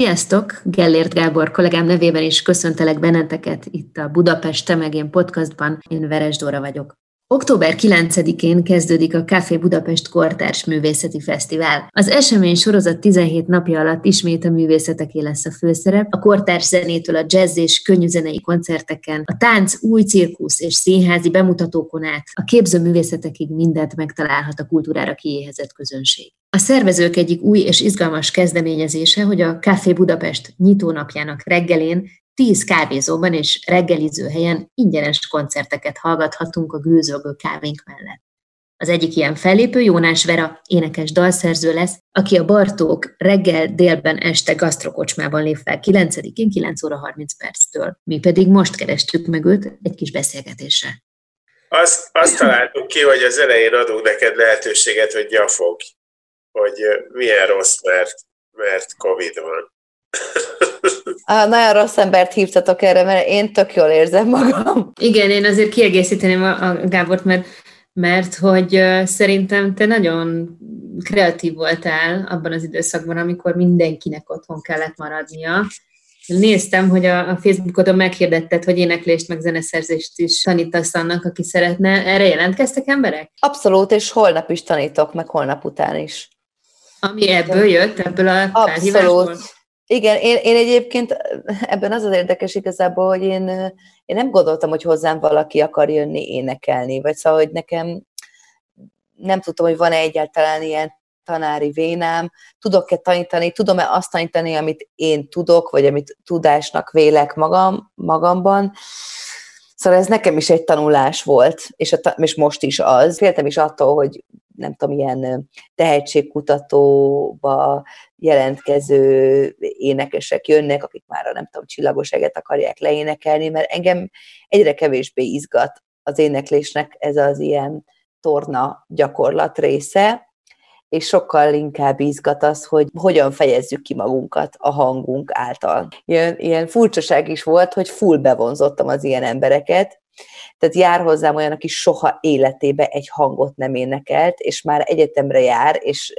Sziasztok! Gellért Gábor kollégám nevében is köszöntelek benneteket itt a Budapest Temegén podcastban. Én Veres Dóra vagyok. Október 9-én kezdődik a Café Budapest Kortárs Művészeti Fesztivál. Az esemény sorozat 17 napja alatt ismét a művészeteké lesz a főszerep. A kortárs zenétől a jazz és könnyűzenei koncerteken, a tánc, új cirkusz és színházi bemutatókon át a képzőművészetekig mindent megtalálhat a kultúrára kiéhezett közönség. A szervezők egyik új és izgalmas kezdeményezése, hogy a Café Budapest nyitónapjának reggelén tíz kávézóban és reggeliző helyen ingyenes koncerteket hallgathatunk a gőzölgő kávénk mellett. Az egyik ilyen fellépő Jónás Vera, énekes dalszerző lesz, aki a Bartók reggel, délben, este gasztrokocsmában lép fel 9-én 9 óra 30 perctől. Mi pedig most kerestük meg őt egy kis beszélgetésre. Azt, azt találtuk ki, hogy az elején adunk neked lehetőséget, hogy gyafogj, hogy milyen rossz, mert, mert Covid van. Ah, nagyon rossz embert hívtatok erre, mert én tök jól érzem magam. Igen, én azért kiegészíteném a, a Gábort, mert, mert hogy szerintem te nagyon kreatív voltál abban az időszakban, amikor mindenkinek otthon kellett maradnia. Néztem, hogy a, a Facebookodon meghirdetted, hogy éneklést meg zeneszerzést is tanítasz annak, aki szeretne. Erre jelentkeztek emberek? Abszolút, és holnap is tanítok, meg holnap után is. Ami ebből jött, ebből a Abszolút. Igen, én, én egyébként ebben az az érdekes igazából, hogy én, én nem gondoltam, hogy hozzám valaki akar jönni énekelni, vagy szóval, hogy nekem nem tudtam, hogy van-e egyáltalán ilyen tanári vénám, tudok-e tanítani, tudom-e azt tanítani, amit én tudok, vagy amit tudásnak vélek magam, magamban. Szóval ez nekem is egy tanulás volt, és, a, és most is az. Féltem is attól, hogy nem tudom, ilyen tehetségkutatóba jelentkező énekesek jönnek, akik már a nem tudom, csillagos eget akarják leénekelni, mert engem egyre kevésbé izgat az éneklésnek ez az ilyen torna gyakorlat része, és sokkal inkább izgat az, hogy hogyan fejezzük ki magunkat a hangunk által. Ilyen, ilyen furcsaság is volt, hogy full bevonzottam az ilyen embereket, tehát jár hozzám olyan, aki soha életébe egy hangot nem énekelt, és már egyetemre jár, és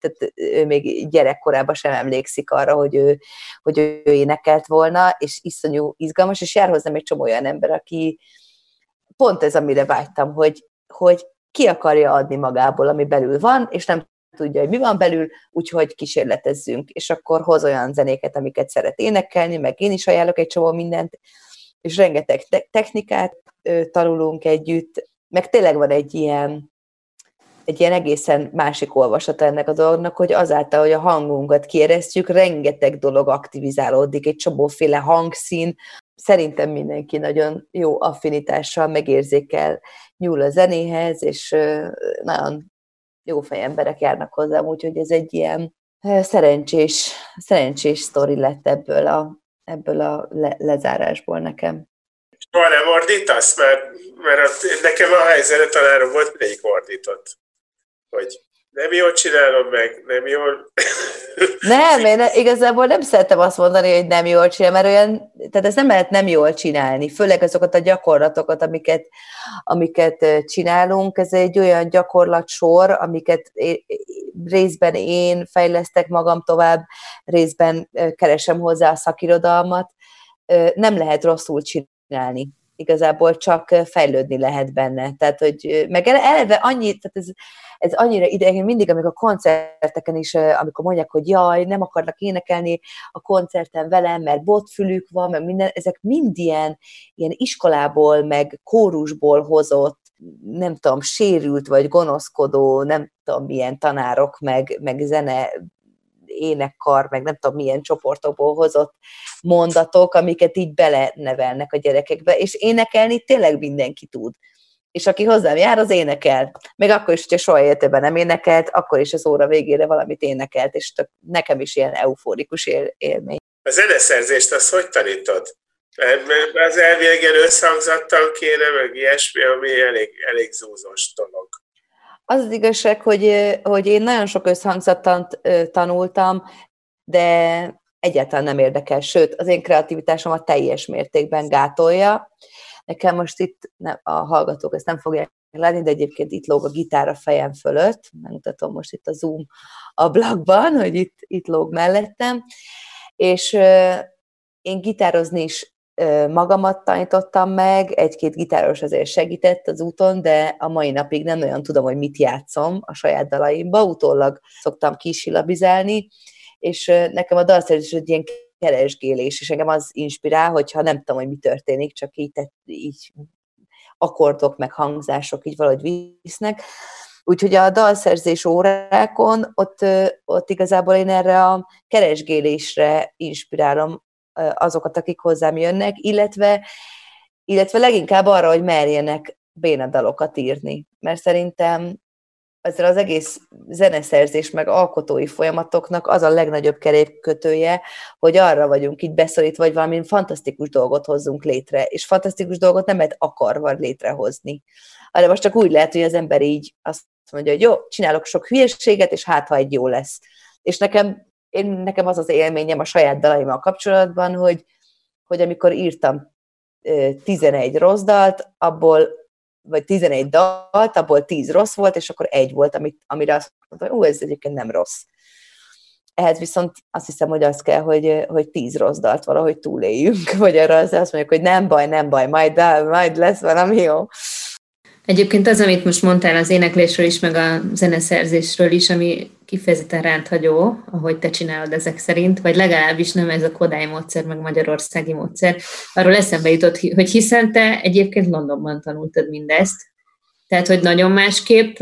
tehát ő még gyerekkorában sem emlékszik arra, hogy ő, hogy ő énekelt volna, és iszonyú izgalmas, és jár hozzám egy csomó olyan ember, aki pont ez, amire vágytam, hogy, hogy ki akarja adni magából, ami belül van, és nem tudja, hogy mi van belül, úgyhogy kísérletezzünk, és akkor hoz olyan zenéket, amiket szeret énekelni, meg én is ajánlok egy csomó mindent, és rengeteg te- technikát ö, tanulunk együtt, meg tényleg van egy ilyen, egy ilyen egészen másik olvasat ennek a dolognak, hogy azáltal, hogy a hangunkat kieresztjük, rengeteg dolog aktivizálódik, egy csomóféle hangszín. Szerintem mindenki nagyon jó affinitással megérzékel nyúl a zenéhez, és nagyon jó fejemberek járnak hozzám, úgyhogy ez egy ilyen szerencsés, szerencsés sztori lett ebből a, ebből a le- lezárásból nekem. Soha nem ordítasz? Mert, mert nekem a helyzet tanárom volt, mindegyik ordított. Hogy nem jól csinálom meg, nem jól... Nem, én igazából nem szeretem azt mondani, hogy nem jól csinálom, mert olyan, tehát ez nem lehet nem jól csinálni, főleg azokat a gyakorlatokat, amiket, amiket csinálunk, ez egy olyan gyakorlatsor, amiket részben én fejlesztek magam tovább, részben keresem hozzá a szakirodalmat, nem lehet rosszul csinálni. Igazából csak fejlődni lehet benne. Tehát, hogy meg eleve annyi, tehát ez, ez annyira idegen, mindig, amikor koncerteken is, amikor mondják, hogy jaj, nem akarnak énekelni a koncerten velem, mert botfülük van, meg minden, ezek mind ilyen, ilyen iskolából, meg kórusból hozott, nem tudom, sérült vagy gonoszkodó, nem tudom, milyen tanárok, meg, meg zene énekkar, meg nem tudom milyen csoportokból hozott mondatok, amiket így belenevelnek a gyerekekbe, és énekelni tényleg mindenki tud. És aki hozzám jár, az énekel. Még akkor is, hogyha soha életében nem énekelt, akkor is az óra végére valamit énekelt, és tök, nekem is ilyen eufórikus él, élmény. A zeneszerzést azt hogy tanítod? Az elvégén összhangzattal kéne, meg ilyesmi, ami elég, elég zúzós dolog. Az az igazság, hogy, hogy én nagyon sok összhangzattant tanultam, de egyáltalán nem érdekel, sőt, az én kreativitásomat teljes mértékben gátolja. Nekem most itt nem, a hallgatók ezt nem fogják látni, de egyébként itt lóg a gitár a fejem fölött, megmutatom most itt a Zoom ablakban, hogy itt, itt lóg mellettem, és euh, én gitározni is magamat tanítottam meg, egy-két gitáros azért segített az úton, de a mai napig nem nagyon tudom, hogy mit játszom a saját dalaimba, utólag szoktam kisilabizálni, és nekem a dalszerzés egy ilyen keresgélés, és engem az inspirál, hogyha nem tudom, hogy mi történik, csak így, így akkordok, meg hangzások így valahogy visznek. Úgyhogy a dalszerzés órákon ott, ott igazából én erre a keresgélésre inspirálom azokat, akik hozzám jönnek, illetve, illetve leginkább arra, hogy merjenek bénadalokat írni. Mert szerintem ezzel az egész zeneszerzés meg alkotói folyamatoknak az a legnagyobb kerékkötője, hogy arra vagyunk itt beszorítva, hogy valami fantasztikus dolgot hozzunk létre, és fantasztikus dolgot nem lehet akarva létrehozni. Hanem most csak úgy lehet, hogy az ember így azt mondja, hogy jó, csinálok sok hülyeséget, és hát, ha egy jó lesz. És nekem, én, nekem az az élményem a saját dalaimmal kapcsolatban, hogy, hogy amikor írtam 11 rossz dalt, abból vagy 11 dalt, abból 10 rossz volt, és akkor egy volt, amit, amire azt mondtam, hogy ú, ez egyébként nem rossz. Ehhez viszont azt hiszem, hogy az kell, hogy, hogy 10 rossz dalt valahogy túléljünk, vagy arra azt mondjuk, hogy nem baj, nem baj, majd, majd lesz valami jó. Egyébként az, amit most mondtál az éneklésről is, meg a zeneszerzésről is, ami kifejezetten rendhagyó, ahogy te csinálod ezek szerint, vagy legalábbis nem ez a Kodály módszer, meg magyarországi módszer. Arról eszembe jutott, hogy hiszen te egyébként Londonban tanultad mindezt, tehát, hogy nagyon másképp,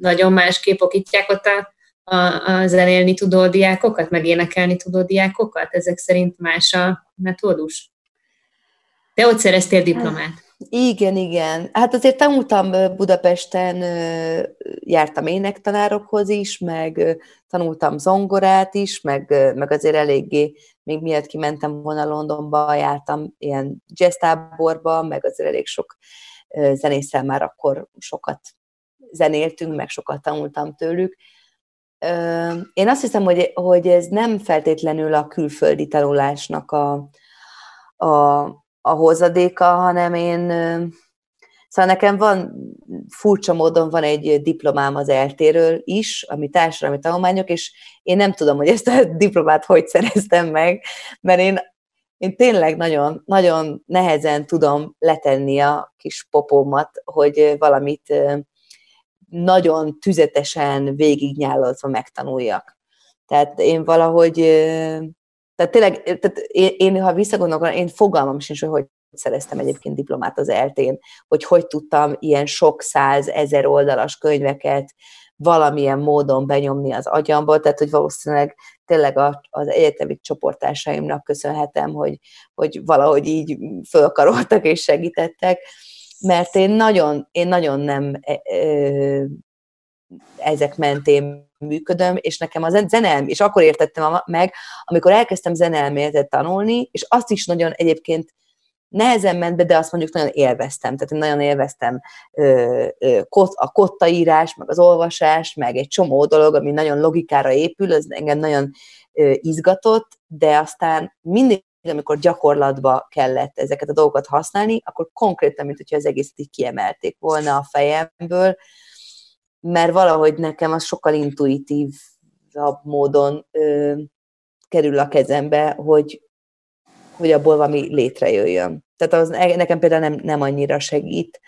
nagyon másképp okítják ott a, a, a zenélni tudó diákokat, meg énekelni tudó diákokat? Ezek szerint más a metódus? Te ott szereztél diplomát. Igen, igen. Hát azért tanultam Budapesten, jártam énektanárokhoz is, meg tanultam zongorát is, meg, meg azért eléggé, még miatt kimentem volna Londonba, jártam ilyen jazz táborba, meg azért elég sok zenésszel már akkor sokat zenéltünk, meg sokat tanultam tőlük. Én azt hiszem, hogy, hogy ez nem feltétlenül a külföldi tanulásnak a, a, a hozadéka, hanem én, szóval nekem van, furcsa módon van egy diplomám az eltéről is, ami társadalmi tanulmányok, és én nem tudom, hogy ezt a diplomát hogy szereztem meg, mert én, én tényleg nagyon, nagyon nehezen tudom letenni a kis popómat, hogy valamit nagyon tüzetesen végignyálozva megtanuljak. Tehát én valahogy tehát tényleg, tehát én, én ha visszagondolok, én fogalmam sincs, hogy hogy szereztem egyébként diplomát az eltén, hogy hogy tudtam ilyen sok száz, ezer oldalas könyveket valamilyen módon benyomni az agyamba, tehát hogy valószínűleg tényleg az egyetemi csoportársaimnak köszönhetem, hogy, hogy valahogy így fölkaroltak és segítettek, mert én nagyon, én nagyon nem ezek mentén működöm, és nekem a zenelm, és akkor értettem meg, amikor elkezdtem zenelméletet tanulni, és azt is nagyon egyébként nehezen ment be, de azt mondjuk nagyon élveztem. Tehát én nagyon élveztem ö, ö, a kottaírás, meg az olvasás, meg egy csomó dolog, ami nagyon logikára épül, az engem nagyon ö, izgatott, de aztán mindig amikor gyakorlatba kellett ezeket a dolgokat használni, akkor konkrétan, mint hogyha az egészet így kiemelték volna a fejemből, mert valahogy nekem az sokkal intuitívabb módon ö, kerül a kezembe, hogy, hogy abból valami létrejöjjön. Tehát az nekem például nem, nem annyira segít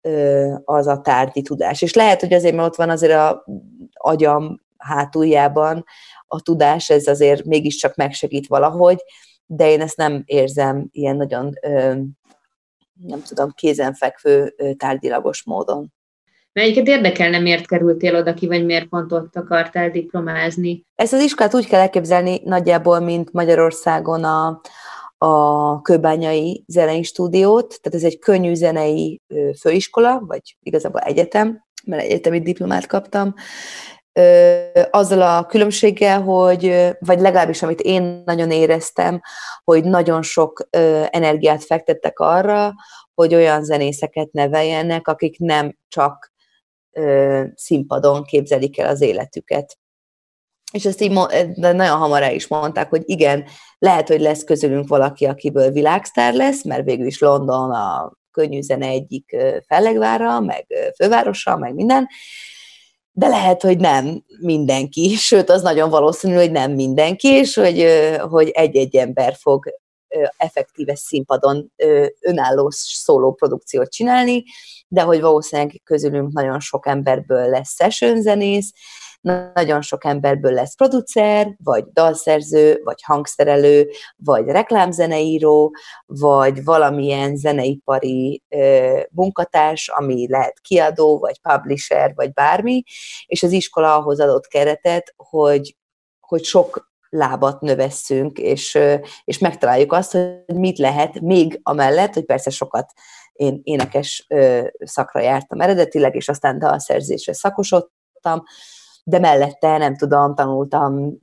ö, az a tárgyi tudás. És lehet, hogy azért, mert ott van azért a agyam hátuljában a tudás, ez azért mégiscsak megsegít valahogy, de én ezt nem érzem ilyen nagyon, ö, nem tudom, kézenfekvő tárgyilagos módon. Melyiket érdekelne, miért kerültél oda ki, vagy miért pont ott akartál diplomázni? Ezt az iskolát úgy kell elképzelni nagyjából, mint Magyarországon a, a Kőbányai Zenei Stúdiót, tehát ez egy könnyű zenei főiskola, vagy igazából egyetem, mert egyetemi diplomát kaptam, azzal a különbséggel, hogy, vagy legalábbis amit én nagyon éreztem, hogy nagyon sok energiát fektettek arra, hogy olyan zenészeket neveljenek, akik nem csak színpadon képzelik el az életüket. És ezt így de nagyon hamar el is mondták, hogy igen, lehet, hogy lesz közülünk valaki, akiből világsztár lesz, mert végül is London a könnyű zene egyik fellegvára, meg fővárosa, meg minden, de lehet, hogy nem mindenki, sőt, az nagyon valószínű, hogy nem mindenki, és hogy, hogy egy-egy ember fog effektíve színpadon önálló szóló produkciót csinálni, de hogy valószínűleg közülünk nagyon sok emberből lesz session zenész, nagyon sok emberből lesz producer, vagy dalszerző, vagy hangszerelő, vagy reklámzeneíró, vagy valamilyen zeneipari ö, munkatárs, ami lehet kiadó, vagy publisher, vagy bármi, és az iskola ahhoz adott keretet, hogy, hogy sok lábat növesszünk, és, és megtaláljuk azt, hogy mit lehet még amellett, hogy persze sokat én énekes szakra jártam eredetileg, és aztán dalszerzésre szakosodtam, de mellette nem tudom, tanultam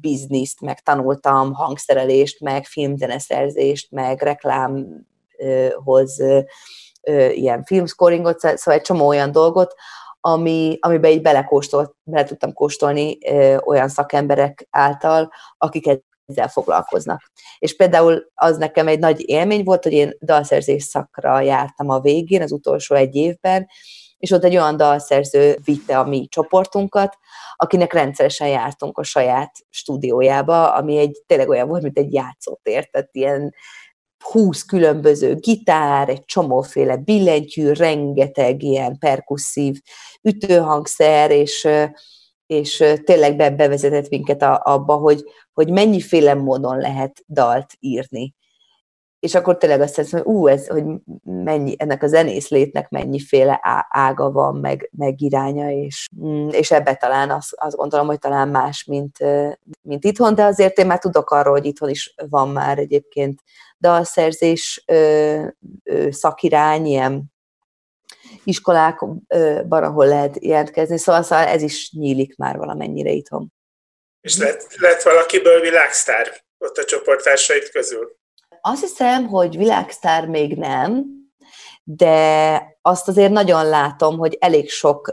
bizniszt, meg tanultam hangszerelést, meg filmzeneszerzést, meg reklámhoz ilyen filmscoringot, szóval egy csomó olyan dolgot, ami, amiben így belekóstolt, bele tudtam kóstolni ö, olyan szakemberek által, akik ezzel foglalkoznak. És például az nekem egy nagy élmény volt, hogy én dalszerzés szakra jártam a végén, az utolsó egy évben, és ott egy olyan dalszerző vitte a mi csoportunkat, akinek rendszeresen jártunk a saját stúdiójába, ami egy tényleg olyan volt, mint egy játszótér, tehát ilyen húsz különböző gitár, egy csomóféle billentyű, rengeteg ilyen perkusszív ütőhangszer, és, és tényleg bevezetett minket abba, hogy, hogy mennyiféle módon lehet dalt írni és akkor tényleg azt hiszem, hogy ú, ez, hogy mennyi, ennek a zenész létnek mennyiféle ága van, meg, meg iránya, és, mm, és ebbe talán azt, azt gondolom, hogy talán más, mint, mint itthon, de azért én már tudok arról, hogy itthon is van már egyébként dalszerzés ö, ö, szakirány, ilyen iskolákban, ahol lehet jelentkezni, szóval, szóval ez is nyílik már valamennyire itthon. És lett, lett valakiből világsztár ott a csoporttársait közül? Azt hiszem, hogy világsztár még nem, de azt azért nagyon látom, hogy elég sok,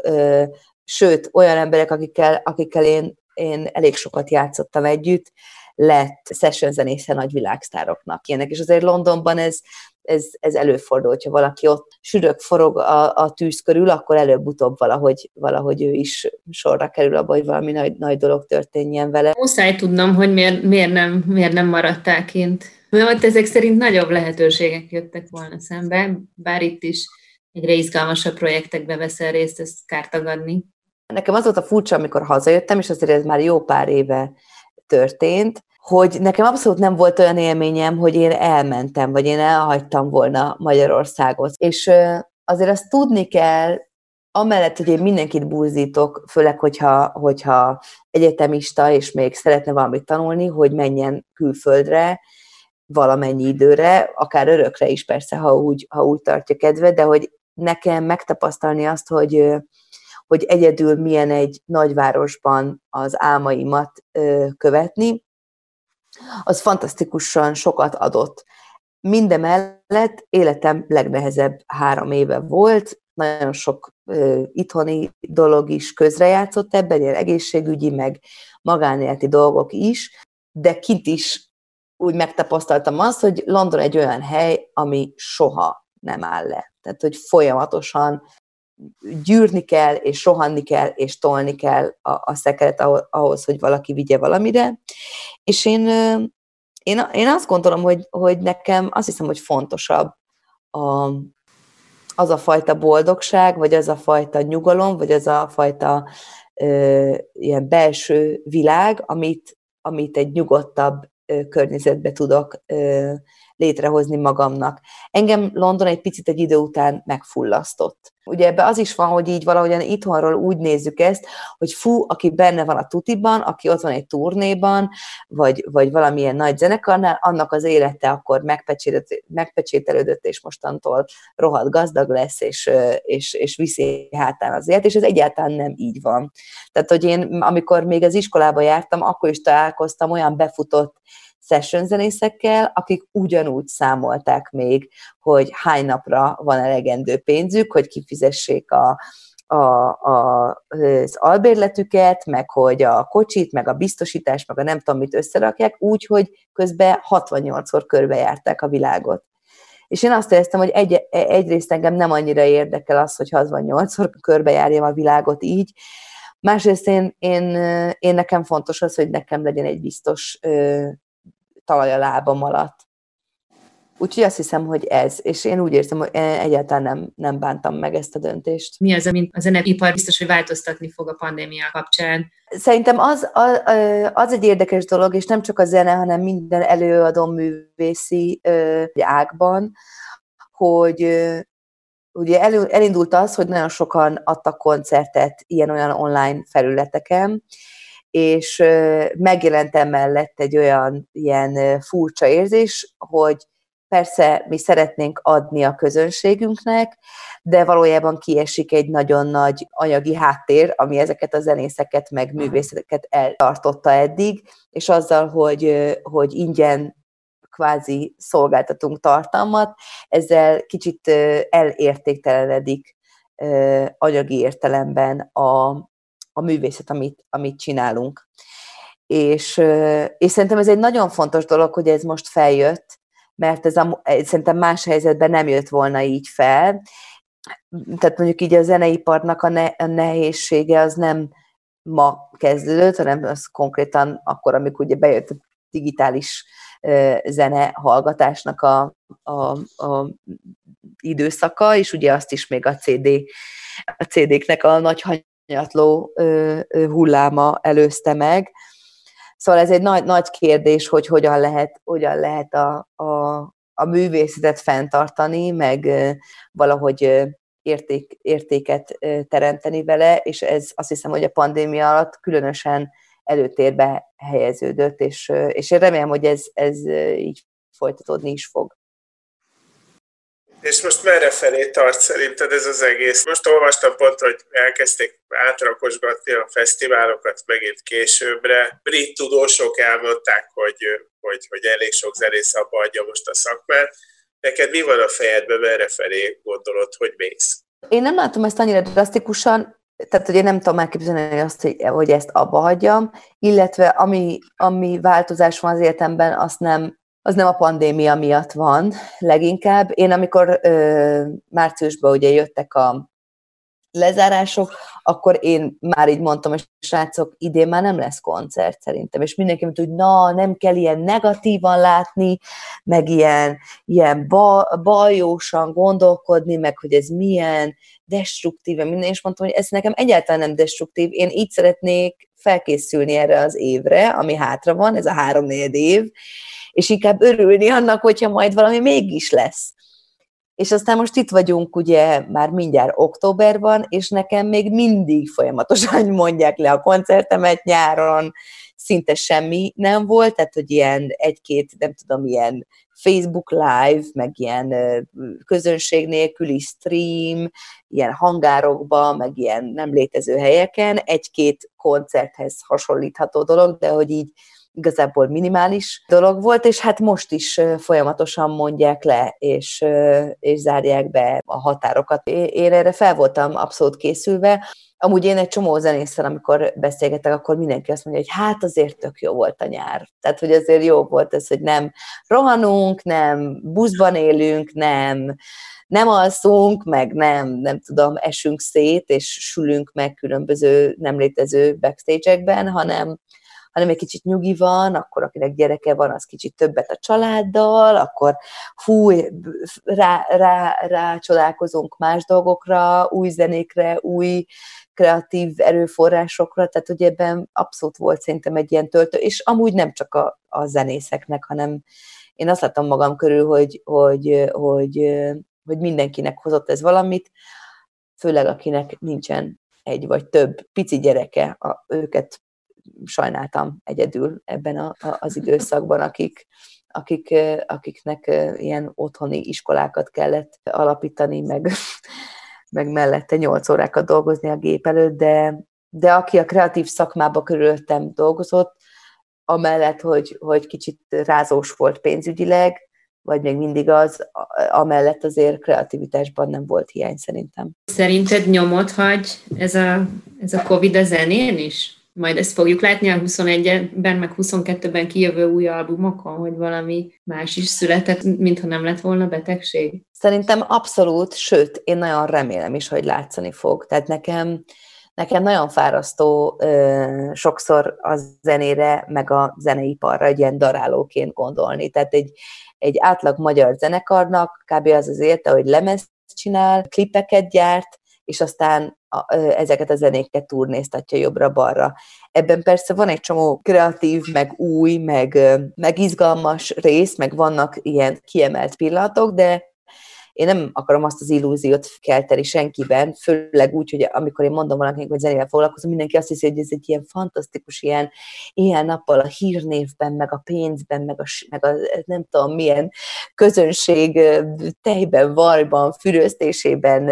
sőt, olyan emberek, akikkel, akikkel én, én elég sokat játszottam együtt, lett session zenésze nagy világsztároknak ilyenek, és azért Londonban ez, ez, ez előfordul, hogyha valaki ott sűrök forog a, a tűz körül, akkor előbb-utóbb valahogy, valahogy ő is sorra kerül abba, hogy valami nagy, nagy dolog történjen vele. Muszáj tudnom, hogy miért, miért, nem, miért nem maradtál kint. Mert ezek szerint nagyobb lehetőségek jöttek volna szembe, bár itt is egyre izgalmasabb projektekbe veszel részt, ezt kár tagadni. Nekem az volt a furcsa, amikor hazajöttem, és azért ez már jó pár éve történt, hogy nekem abszolút nem volt olyan élményem, hogy én elmentem, vagy én elhagytam volna Magyarországot. És azért azt tudni kell, amellett, hogy én mindenkit búzítok, főleg, hogyha, hogyha egyetemista, és még szeretne valamit tanulni, hogy menjen külföldre, valamennyi időre, akár örökre is persze, ha úgy, ha úgy tartja kedve, de hogy nekem megtapasztalni azt, hogy, hogy egyedül milyen egy nagyvárosban az álmaimat követni, az fantasztikusan sokat adott. Mindemellett életem legnehezebb három éve volt, nagyon sok ö, itthoni dolog is közrejátszott ebben, ilyen egészségügyi, meg magánéleti dolgok is, de kint is úgy megtapasztaltam azt, hogy London egy olyan hely, ami soha nem áll le. Tehát, hogy folyamatosan gyűrni kell, és rohanni kell, és tolni kell a, a szekeret ahhoz, hogy valaki vigye valamire. És én, én, én azt gondolom, hogy, hogy nekem azt hiszem, hogy fontosabb a, az a fajta boldogság, vagy az a fajta nyugalom, vagy az a fajta ö, ilyen belső világ, amit, amit egy nyugodtabb ö, környezetbe tudok ö, létrehozni magamnak. Engem London egy picit egy idő után megfullasztott Ugye ebbe az is van, hogy így valahogyan itthonról úgy nézzük ezt, hogy fú, aki benne van a tutiban, aki ott van egy turnéban, vagy, vagy valamilyen nagy zenekarnál, annak az élete akkor megpecsételődött, és mostantól rohadt gazdag lesz, és, és, és viszi hátán az élet, és ez egyáltalán nem így van. Tehát, hogy én, amikor még az iskolába jártam, akkor is találkoztam olyan befutott session zenészekkel, akik ugyanúgy számolták még, hogy hány napra van elegendő pénzük, hogy kifizessék a, a, a, az albérletüket, meg hogy a kocsit, meg a biztosítást, meg a nem tudom mit összerakják, úgy, hogy közben 68-szor körbejárták a világot. És én azt éreztem, hogy egy, egyrészt engem nem annyira érdekel az, hogy 68-szor körbejárjam a világot így, másrészt én, én, én nekem fontos az, hogy nekem legyen egy biztos talaj a lábam alatt. Úgyhogy azt hiszem, hogy ez, és én úgy érzem, hogy egyáltalán nem, nem bántam meg ezt a döntést. Mi az, amit a zeneipar biztos, hogy változtatni fog a pandémia kapcsán? Szerintem az, az, az egy érdekes dolog, és nem csak a zene, hanem minden előadó művészi ágban, hogy ugye elindult az, hogy nagyon sokan adtak koncertet ilyen-olyan online felületeken, és megjelent emellett egy olyan ilyen furcsa érzés, hogy persze mi szeretnénk adni a közönségünknek, de valójában kiesik egy nagyon nagy anyagi háttér, ami ezeket a zenészeket, meg művészeteket eltartotta eddig, és azzal, hogy, hogy ingyen kvázi szolgáltatunk tartalmat, ezzel kicsit elértéktelenedik anyagi értelemben a, a művészet, amit, amit csinálunk. És, és szerintem ez egy nagyon fontos dolog, hogy ez most feljött, mert ez a, szerintem más helyzetben nem jött volna így fel. Tehát mondjuk így a zeneiparnak a, ne, a nehézsége az nem ma kezdődött, hanem az konkrétan akkor, amikor ugye bejött a digitális zene hallgatásnak a, a, a időszaka, és ugye azt is még a CD, a CD-knek a nagy nyatló hulláma előzte meg. Szóval ez egy nagy, nagy kérdés, hogy hogyan lehet, hogyan lehet a, a, a művészetet fenntartani, meg valahogy érték, értéket teremteni vele, és ez azt hiszem, hogy a pandémia alatt különösen előtérbe helyeződött, és, és én remélem, hogy ez, ez így folytatódni is fog. És most merre felé tart szerinted ez az egész? Most olvastam pont, hogy elkezdték átrakosgatni a fesztiválokat megint későbbre. Brit tudósok elmondták, hogy, hogy, hogy elég sok zenész abba adja most a szakmát. Neked mi van a fejedben, merre felé gondolod, hogy mész? Én nem látom ezt annyira drasztikusan, tehát hogy én nem tudom elképzelni azt, hogy, hogy ezt abba hagyjam, illetve ami, ami változás van az életemben, azt nem az nem a pandémia miatt van leginkább. Én amikor ö, márciusban ugye jöttek a lezárások, akkor én már így mondtam, hogy srácok, idén már nem lesz koncert szerintem, és mindenki mondta, hogy na, nem kell ilyen negatívan látni, meg ilyen, ilyen ba, bajósan gondolkodni, meg hogy ez milyen destruktív, minden, és mondtam, hogy ez nekem egyáltalán nem destruktív, én így szeretnék felkészülni erre az évre, ami hátra van, ez a három év, és inkább örülni annak, hogyha majd valami mégis lesz. És aztán most itt vagyunk ugye már mindjárt októberban, és nekem még mindig folyamatosan mondják le a koncertemet nyáron, szinte semmi nem volt, tehát hogy ilyen egy-két, nem tudom, ilyen Facebook Live, meg ilyen közönség nélküli stream, ilyen hangárokba, meg ilyen nem létező helyeken, egy-két koncerthez hasonlítható dolog, de hogy így igazából minimális dolog volt, és hát most is folyamatosan mondják le, és, és zárják be a határokat. Én erre fel voltam abszolút készülve, Amúgy én egy csomó zenésszel, amikor beszélgetek, akkor mindenki azt mondja, hogy hát azért tök jó volt a nyár. Tehát, hogy azért jó volt ez, hogy nem rohanunk, nem buszban élünk, nem, nem alszunk, meg nem, nem tudom, esünk szét, és sülünk meg különböző nem létező backstage-ekben, hanem, hanem egy kicsit nyugi van, akkor akinek gyereke van, az kicsit többet a családdal, akkor hú, rá, rá, rá csodálkozunk más dolgokra, új zenékre, új kreatív erőforrásokra, tehát hogy ebben abszolút volt szerintem egy ilyen töltő, és amúgy nem csak a, a zenészeknek, hanem én azt látom magam körül, hogy, hogy, hogy, hogy mindenkinek hozott ez valamit, főleg akinek nincsen egy vagy több pici gyereke, a, őket sajnáltam egyedül ebben a, a, az időszakban, akik, akik, akiknek ilyen otthoni iskolákat kellett alapítani, meg, meg mellette nyolc órákat dolgozni a gép előtt, de, de aki a kreatív szakmába körülöttem dolgozott, amellett, hogy, hogy kicsit rázós volt pénzügyileg, vagy még mindig az, amellett azért kreativitásban nem volt hiány szerintem. Szerinted nyomot hagy ez a, ez a Covid a zenén is? Majd ezt fogjuk látni a 21-ben, meg 22-ben kijövő új albumokon, hogy valami más is született, mintha nem lett volna betegség? Szerintem abszolút, sőt, én nagyon remélem is, hogy látszani fog. Tehát nekem, nekem nagyon fárasztó ö, sokszor a zenére, meg a zeneiparra egy ilyen darálóként gondolni. Tehát egy, egy átlag magyar zenekarnak kb. az az érte, hogy lemezt csinál, klipeket gyárt, és aztán ezeket a zenéket turnéztatja jobbra-balra. Ebben persze van egy csomó kreatív, meg új, meg, meg izgalmas rész, meg vannak ilyen kiemelt pillanatok, de én nem akarom azt az illúziót kelteni senkiben, főleg úgy, hogy amikor én mondom valakinek, hogy zenével foglalkozom, mindenki azt hiszi, hogy ez egy ilyen fantasztikus, ilyen ilyen nappal a hírnévben, meg a pénzben, meg a, meg a nem tudom milyen közönség tejben, vajban, füröztésében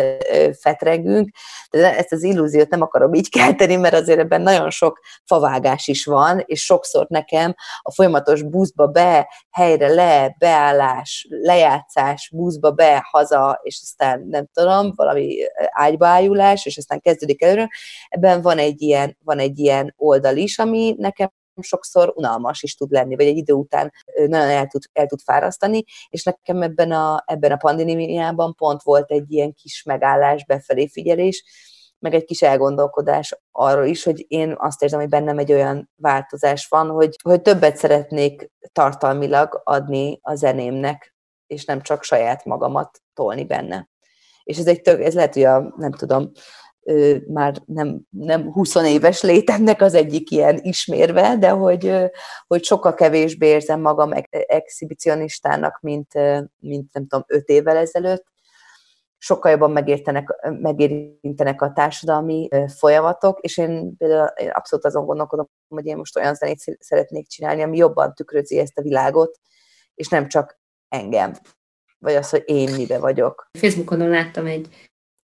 fetrengünk. De ezt az illúziót nem akarom így kelteni, mert azért ebben nagyon sok favágás is van, és sokszor nekem a folyamatos buszba be, helyre le, beállás, lejátszás, buszba be, haza, és aztán nem tudom, valami ágybaájulás, és aztán kezdődik előre. Ebben van egy ilyen, van egy ilyen oldal is, ami nekem sokszor unalmas is tud lenni, vagy egy idő után nagyon el tud, el tud fárasztani, és nekem ebben a, ebben a pandémiában pont volt egy ilyen kis megállás, befelé figyelés, meg egy kis elgondolkodás arról is, hogy én azt érzem, hogy bennem egy olyan változás van, hogy, hogy többet szeretnék tartalmilag adni a zenémnek, és nem csak saját magamat tolni benne. És ez egy tök, ez lehet, hogy a, nem tudom, már nem, nem 20 éves létemnek az egyik ilyen ismérve, de hogy, hogy sokkal kevésbé érzem magam exhibicionistának, mint, mint nem tudom, 5 évvel ezelőtt. Sokkal jobban megértenek, megérintenek a társadalmi folyamatok, és én például én abszolút azon gondolkodom, hogy én most olyan zenét szeretnék csinálni, ami jobban tükrözi ezt a világot, és nem csak engem, vagy az, hogy én mibe vagyok. Facebookon láttam egy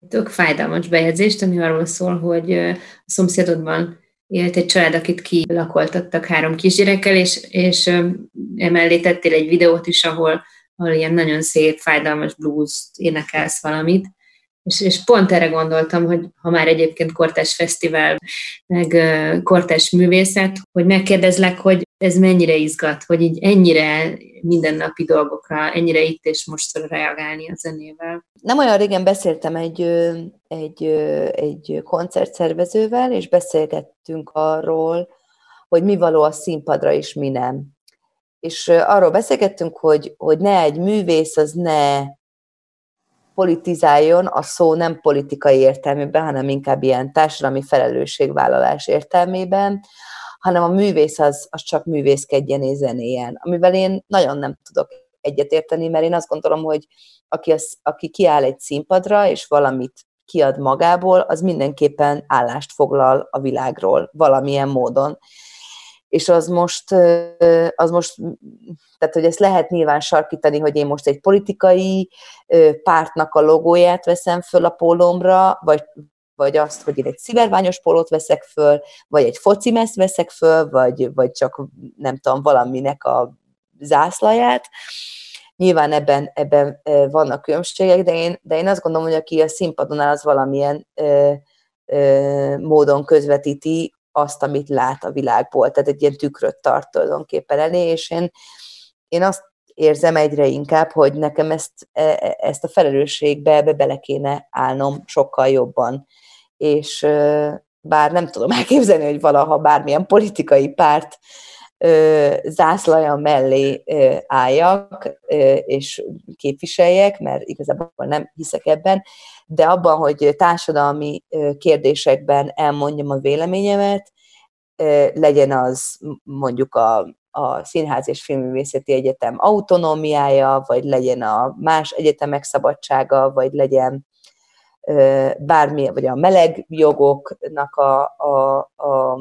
tök fájdalmas bejegyzést, ami arról szól, hogy a szomszédodban élt egy család, akit kilakoltattak három kisgyerekkel, és, és emellé tettél egy videót is, ahol, ahol ilyen nagyon szép, fájdalmas blues énekelsz valamit, és, és pont erre gondoltam, hogy ha már egyébként kortás fesztivál, meg kortás művészet, hogy megkérdezlek, hogy ez mennyire izgat, hogy így ennyire mindennapi dolgokra, ennyire itt és most reagálni a zenével. Nem olyan régen beszéltem egy, egy, egy koncertszervezővel, és beszélgettünk arról, hogy mi való a színpadra, és mi nem. És arról beszélgettünk, hogy, hogy ne egy művész, az ne politizáljon a szó nem politikai értelmében, hanem inkább ilyen társadalmi felelősségvállalás értelmében, hanem a művész az, az csak művészkedjen és zenéjen, amivel én nagyon nem tudok egyetérteni, mert én azt gondolom, hogy aki, az, aki kiáll egy színpadra, és valamit kiad magából, az mindenképpen állást foglal a világról valamilyen módon és az most, az most, tehát hogy ezt lehet nyilván sarkítani, hogy én most egy politikai pártnak a logóját veszem föl a pólómra, vagy, vagy azt, hogy én egy szivárványos pólót veszek föl, vagy egy focimeszt veszek föl, vagy, vagy csak nem tudom, valaminek a zászlaját. Nyilván ebben, ebben vannak különbségek, de én, de én azt gondolom, hogy aki a színpadon áll, az valamilyen ö, ö, módon közvetíti azt, amit lát a világból, tehát egy ilyen tükröt tart tulajdonképpen elé, és én, én azt érzem egyre inkább, hogy nekem ezt, e, e, ezt a felelősségbe be bele kéne állnom sokkal jobban. És bár nem tudom elképzelni, hogy valaha bármilyen politikai párt zászlaja mellé álljak, és képviseljek, mert igazából nem hiszek ebben, de abban, hogy társadalmi kérdésekben elmondjam a véleményemet, legyen az mondjuk a, a Színház és Filmművészeti Egyetem autonómiája, vagy legyen a más egyetemek szabadsága, vagy legyen bármi, vagy a meleg jogoknak a, a, a,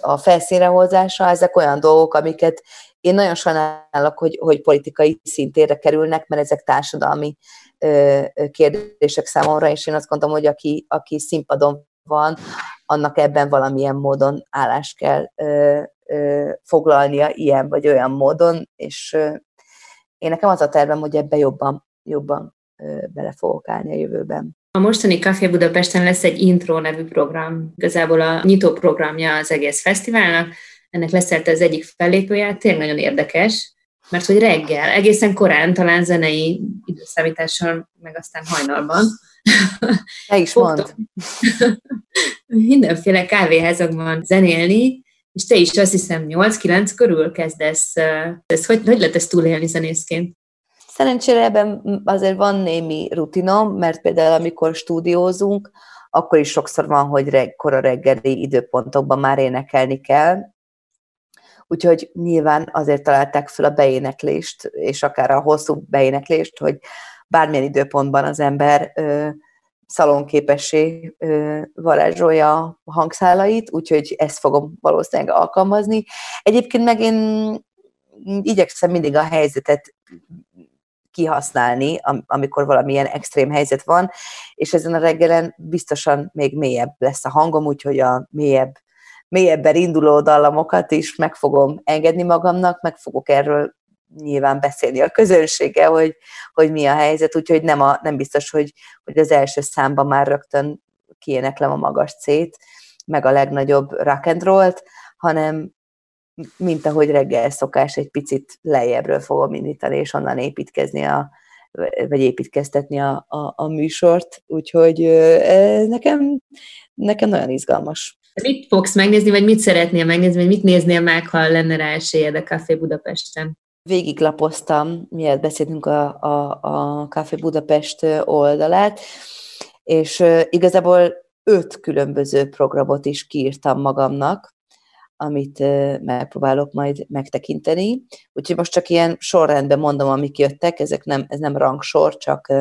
a felszínre ezek olyan dolgok, amiket én nagyon sajnálok, hogy, hogy politikai szintére kerülnek, mert ezek társadalmi kérdések számomra, és én azt gondolom, hogy aki, aki színpadon van, annak ebben valamilyen módon állást kell ö, ö, foglalnia ilyen vagy olyan módon, és ö, én nekem az a tervem, hogy ebbe jobban, jobban ö, bele fogok állni a jövőben. A mostani Café Budapesten lesz egy intro nevű program, igazából a nyitó programja az egész fesztiválnak, ennek lesz az egyik fellépője, tényleg nagyon érdekes, mert hogy reggel, egészen korán, talán zenei időszámítással, meg aztán hajnalban. Te is mond. mindenféle kávéházakban zenélni, és te is azt hiszem 8-9 körül kezdesz. Ez hogy, hogy lehet ezt túlélni zenészként? Szerencsére ebben azért van némi rutinom, mert például amikor stúdiózunk, akkor is sokszor van, hogy reg, kora reggeli időpontokban már énekelni kell, úgyhogy nyilván azért találták fel a beéneklést, és akár a hosszú beéneklést, hogy bármilyen időpontban az ember ö, szalonképessé ö, varázsolja a hangszálait, úgyhogy ezt fogom valószínűleg alkalmazni. Egyébként meg én igyekszem mindig a helyzetet kihasználni, amikor valamilyen extrém helyzet van, és ezen a reggelen biztosan még mélyebb lesz a hangom, úgyhogy a mélyebb, mélyebben induló dallamokat is meg fogom engedni magamnak, meg fogok erről nyilván beszélni a közönsége, hogy, hogy mi a helyzet, úgyhogy nem, a, nem biztos, hogy, hogy az első számban már rögtön kiéneklem a magas C-t, meg a legnagyobb rock and roll-t, hanem mint ahogy reggel szokás, egy picit lejjebbről fogom indítani, és onnan építkezni a, vagy építkeztetni a, a, a műsort, úgyhogy nekem, nekem nagyon izgalmas. Mit fogsz megnézni, vagy mit szeretnél megnézni, vagy mit néznél meg, ha lenne rá esélyed a Café Budapesten? Végiglapoztam, miért beszéltünk a, a, a Café Budapest oldalát, és igazából öt különböző programot is kiírtam magamnak, amit megpróbálok majd megtekinteni. Úgyhogy most csak ilyen sorrendben mondom, amik jöttek, ezek nem, ez nem rangsor, csak,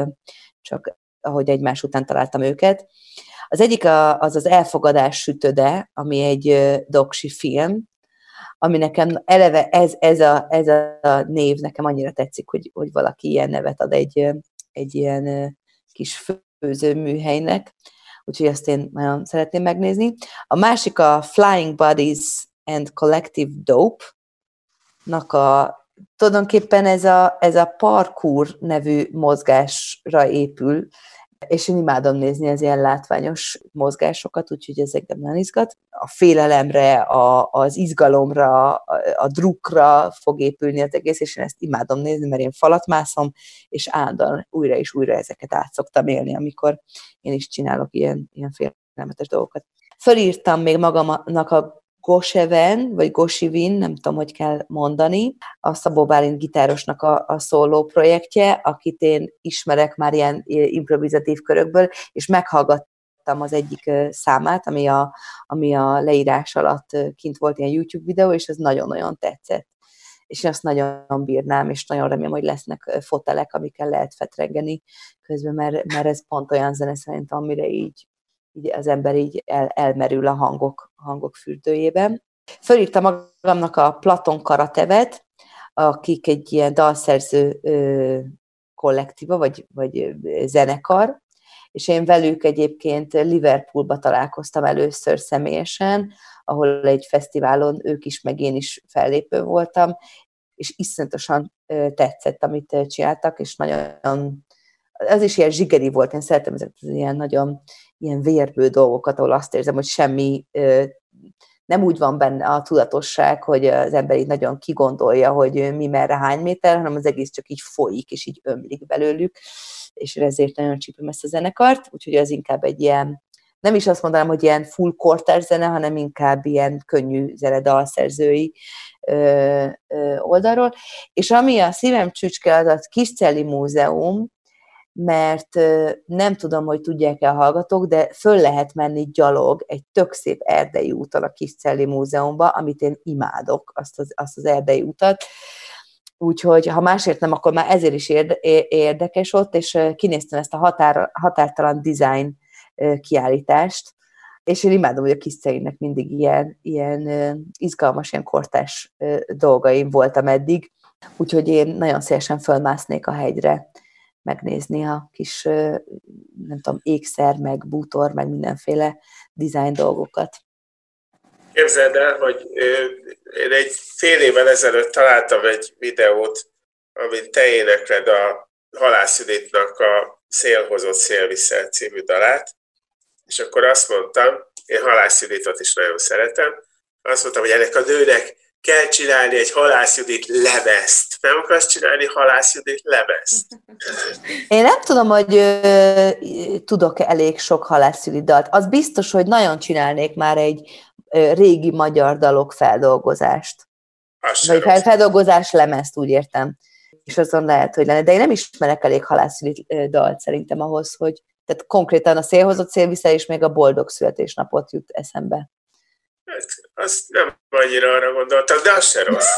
csak ahogy egymás után találtam őket. Az egyik a, az az Elfogadás sütöde, ami egy doksi film, ami nekem eleve ez, ez, a, ez a név nekem annyira tetszik, hogy, hogy valaki ilyen nevet ad egy, egy ilyen kis főzőműhelynek, úgyhogy ezt én nagyon szeretném megnézni. A másik a Flying Bodies and Collective Dope, nak a tulajdonképpen ez a, ez a parkour nevű mozgásra épül, és én imádom nézni az ilyen látványos mozgásokat, úgyhogy ez engem nagyon izgat. A félelemre, a, az izgalomra, a, a drukra fog épülni az egész, és én ezt imádom nézni, mert én falat mászom, és állandóan újra és újra ezeket át szoktam élni, amikor én is csinálok ilyen, ilyen félelmetes dolgokat. Fölírtam még magamnak a Goseven, vagy Gosivin, nem tudom, hogy kell mondani, a Szabó Bálint gitárosnak a, a szóló projektje, akit én ismerek már ilyen improvizatív körökből, és meghallgattam az egyik számát, ami a, ami a leírás alatt kint volt ilyen YouTube videó, és ez nagyon-nagyon tetszett. És én azt nagyon bírnám, és nagyon remélem, hogy lesznek fotelek, amikkel lehet fetrengeni közben, mert, mert ez pont olyan zene szerintem, amire így így az ember így el, elmerül a hangok, hangok fürdőjében. Fölírtam magamnak a Platon Karatevet, akik egy ilyen dalszerző kollektíva, vagy, vagy zenekar, és én velük egyébként Liverpoolba találkoztam először személyesen, ahol egy fesztiválon ők is, meg én is fellépő voltam, és iszonyatosan tetszett, amit csináltak, és nagyon, az is ilyen zsigeri volt, én szeretem ezeket az ilyen nagyon ilyen vérbő dolgokat, ahol azt érzem, hogy semmi nem úgy van benne a tudatosság, hogy az ember így nagyon kigondolja, hogy mi merre hány méter, hanem az egész csak így folyik, és így ömlik belőlük, és ezért nagyon csípem ezt a zenekart, úgyhogy az inkább egy ilyen, nem is azt mondanám, hogy ilyen full kortárs zene, hanem inkább ilyen könnyű zene dalszerzői ö, ö, oldalról. És ami a szívem csücske, az a Kiscelli Múzeum, mert nem tudom, hogy tudják-e a hallgatók, de föl lehet menni gyalog egy tök szép erdei úton a Kiscelli Múzeumba, amit én imádok, azt az, azt az erdei utat, Úgyhogy ha másért nem, akkor már ezért is érdekes ott, és kinéztem ezt a határ, határtalan design kiállítást, és én imádom, hogy a Kiszceinek mindig ilyen, ilyen izgalmas, ilyen kortás dolgaim voltam eddig, úgyhogy én nagyon szélesen fölmásznék a hegyre megnézni a kis, nem tudom, ékszer, meg bútor, meg mindenféle design dolgokat. Képzeld el, hogy én egy fél évvel ezelőtt találtam egy videót, amit te énekled a Halászjuditnak a Szélhozott Szélviszel című dalát, és akkor azt mondtam, én Halászjuditot is nagyon szeretem, azt mondtam, hogy ennek a nőnek kell csinálni egy halászjudit lemezt. Nem akarsz csinálni halászjudit lemezt? Én nem tudom, hogy ö, tudok elég sok halászjudit dalt. Az biztos, hogy nagyon csinálnék már egy ö, régi magyar dalok feldolgozást. Vagy fel, feldolgozás lemezt, úgy értem. És azon lehet, hogy lenne. De én nem ismerek elég halászjudit dalt szerintem ahhoz, hogy tehát konkrétan a szélhozott szélviszel és még a boldog születésnapot jut eszembe. Azt nem annyira arra gondoltam, de az se rossz.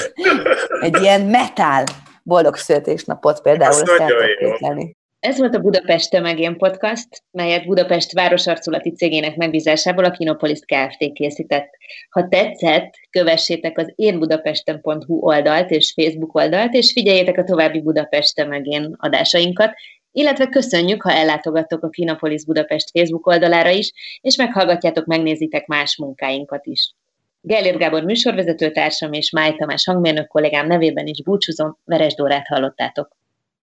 Egy ilyen metal boldog születésnapot például. Az nagyon jó. Ez volt a Budapest Tömegén Podcast, melyet Budapest városarculati cégének megbízásából a Kinopolis Kft. készített. Ha tetszett, kövessétek az énbudapesten.hu oldalt és Facebook oldalt, és figyeljétek a további Budapest Tömegén adásainkat, illetve köszönjük, ha ellátogattok a Kinopolis Budapest Facebook oldalára is, és meghallgatjátok, megnézitek más munkáinkat is. Gellért Gábor műsorvezetőtársam és Máj Tamás hangmérnök kollégám nevében is búcsúzom, Veres Dórát hallottátok.